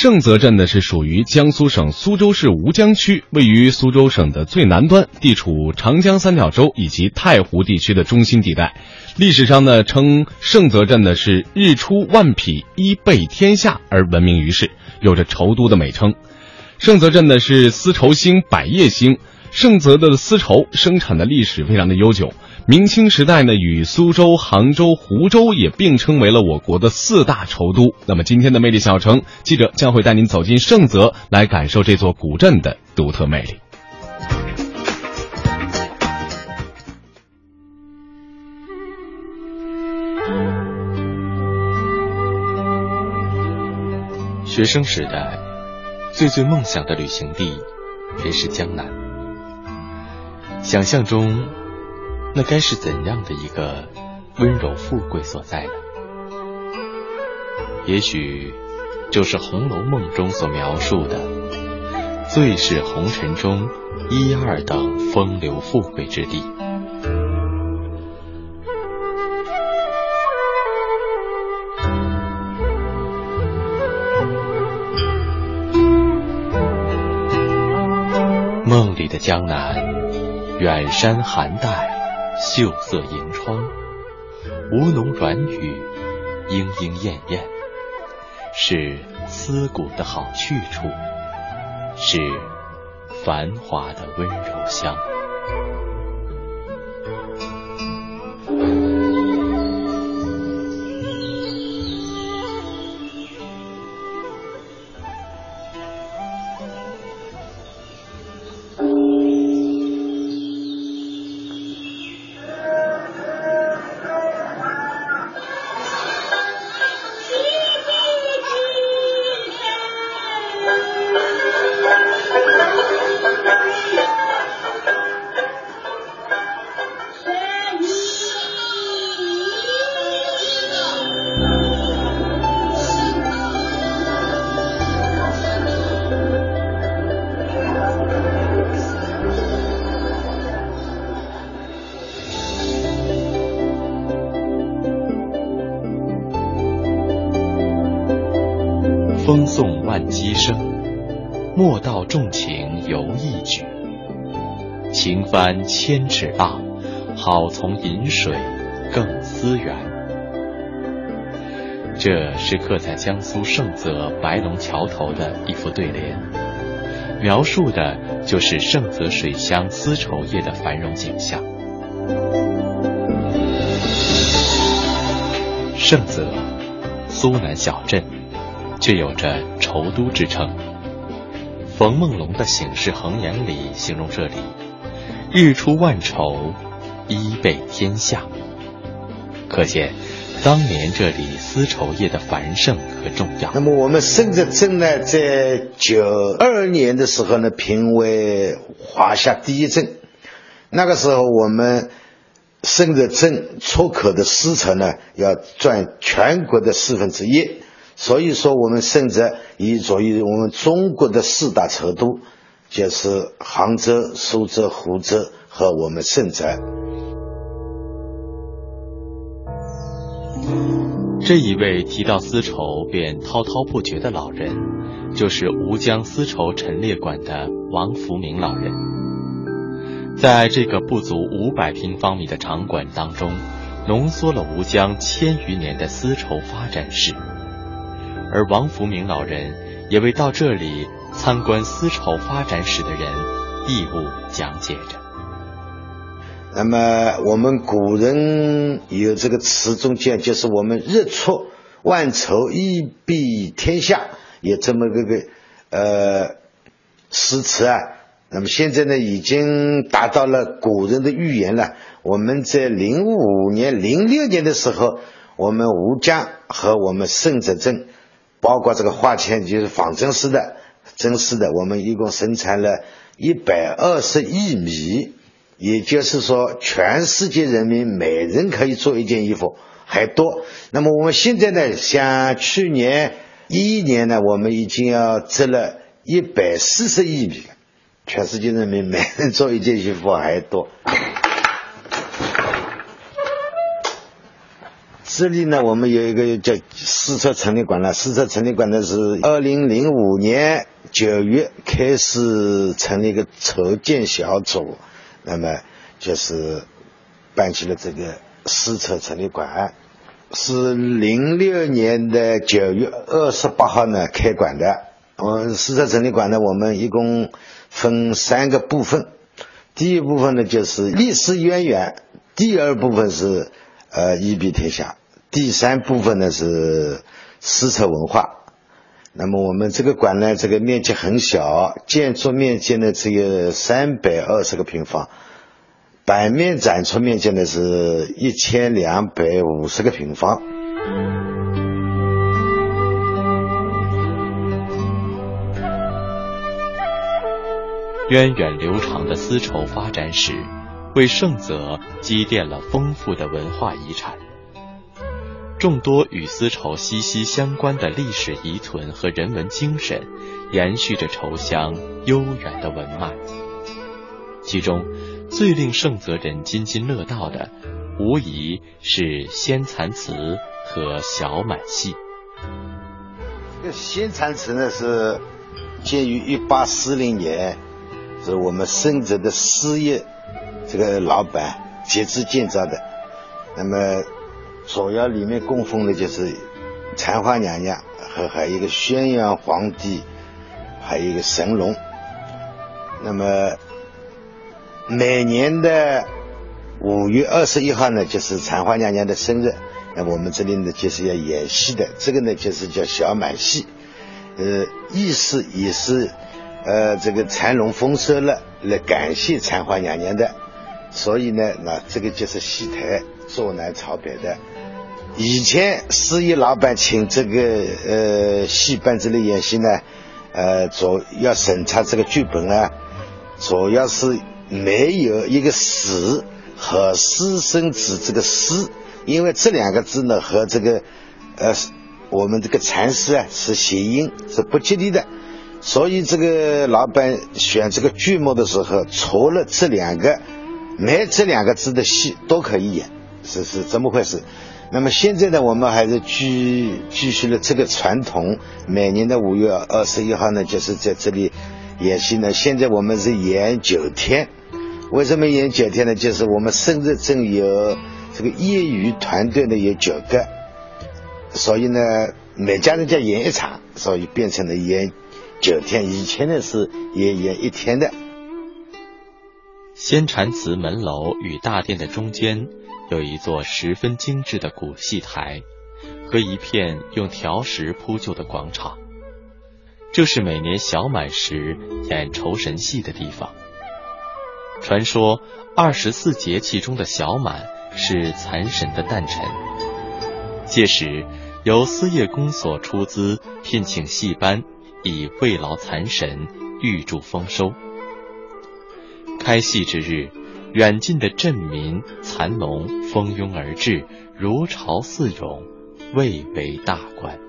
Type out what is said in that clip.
盛泽镇呢是属于江苏省苏州市吴江区，位于苏州省的最南端，地处长江三角洲以及太湖地区的中心地带。历史上呢，称盛泽镇呢是日出万匹，衣被天下而闻名于世，有着绸都的美称。盛泽镇呢是丝绸兴，百业兴。盛泽的丝绸生产的历史非常的悠久，明清时代呢，与苏州、杭州、湖州也并称为了我国的四大绸都。那么今天的魅力小城记者将会带您走进盛泽，来感受这座古镇的独特魅力。学生时代，最最梦想的旅行地，便是江南。想象中，那该是怎样的一个温柔富贵所在呢？也许，就是《红楼梦》中所描述的最是红尘中一二等风流富贵之地。梦里的江南。远山寒带，秀色银窗，吴侬软语，莺莺燕燕，是思古的好去处，是繁华的温柔乡。风送万机声莫道重情犹易举，情翻千尺浪，好从饮水更思源。这是刻在江苏盛泽白龙桥头的一副对联，描述的就是盛泽水乡丝绸业的繁荣景象。盛泽，苏南小镇，却有着绸都之称。冯梦龙的《醒世恒言》里形容这里：“日出万绸，衣被天下。”可见当年这里丝绸业的繁盛和重要。那么我们盛泽镇呢，在九二年的时候呢，评为华夏第一镇。那个时候，我们盛泽镇出口的丝绸呢，要占全国的四分之一。所以说，我们甚至以作为我们中国的四大成都，就是杭州、苏州、湖州和我们盛泽。这一位提到丝绸便滔滔不绝的老人，就是吴江丝绸陈列馆的王福明老人。在这个不足五百平方米的场馆当中，浓缩了吴江千余年的丝绸发展史。而王福明老人也为到这里参观丝绸发展史的人义务讲解着。那么我们古人有这个词中间，就是我们日出万绸，衣蔽天下，有这么个个呃诗词啊。那么现在呢，已经达到了古人的预言了。我们在零五年、零六年的时候，我们吴江和我们盛泽镇。包括这个化纤就是仿真丝的、真丝的，我们一共生产了一百二十亿米，也就是说，全世界人民每人可以做一件衣服还多。那么我们现在呢，像去年一一年呢，我们已经要织了一百四十亿米，全世界人民每人做一件衣服还多。这里呢，我们有一个叫私车陈列馆了。私车陈列馆呢是二零零五年九月开始成立一个筹建小组，那么就是办起了这个私车陈列馆，是零六年的九月二十八号呢开馆的。我私车陈列馆呢，我们一共分三个部分，第一部分呢就是历史渊源，第二部分是。呃，一比天下。第三部分呢是丝绸文化。那么我们这个馆呢，这个面积很小，建筑面积呢只有三百二十个平方，版面展出面积呢是一千两百五十个平方。源远流长的丝绸发展史。为盛泽积淀了丰富的文化遗产，众多与丝绸息息相关的历史遗存和人文精神，延续着绸乡悠远的文脉。其中，最令盛泽人津津乐道的，无疑是仙蚕祠和小满戏。这个鲜蚕祠呢，是建于一八四零年，是我们盛泽的丝业。这个老板集资建造的，那么主要里面供奉的就是残花娘娘和还有一个宣阳皇帝，还有一个神龙。那么每年的五月二十一号呢，就是残花娘娘的生日，那我们这里呢就是要演戏的，这个呢就是叫小满戏，呃，意思也是呃这个蚕龙丰收了，来感谢残花娘娘的。所以呢，那这个就是戏台坐南朝北的。以前司仪老板请这个呃戏班子来演戏呢，呃主要审查这个剧本啊，主要是没有一个“死”和“私生子”这个“私”，因为这两个字呢和这个呃我们这个禅师啊是谐音，是不吉利的。所以这个老板选这个剧目的时候，除了这两个。没这两个字的戏都可以演，是是怎么回事？那么现在呢，我们还是继继续了这个传统，每年的五月二十一号呢，就是在这里演戏呢。现在我们是演九天，为什么演九天呢？就是我们深圳镇有这个业余团队呢有九个，所以呢每家人家演一场，所以变成了演九天。以前呢是演演一天的。仙禅祠门楼与大殿的中间，有一座十分精致的古戏台，和一片用条石铺就的广场。这是每年小满时演酬神戏的地方。传说二十四节气中的小满是蚕神的诞辰，届时由司业公所出资聘请戏班，以慰劳蚕神，预祝丰收。开戏之日，远近的镇民蚕农蜂拥而至，如潮似涌，蔚为大观。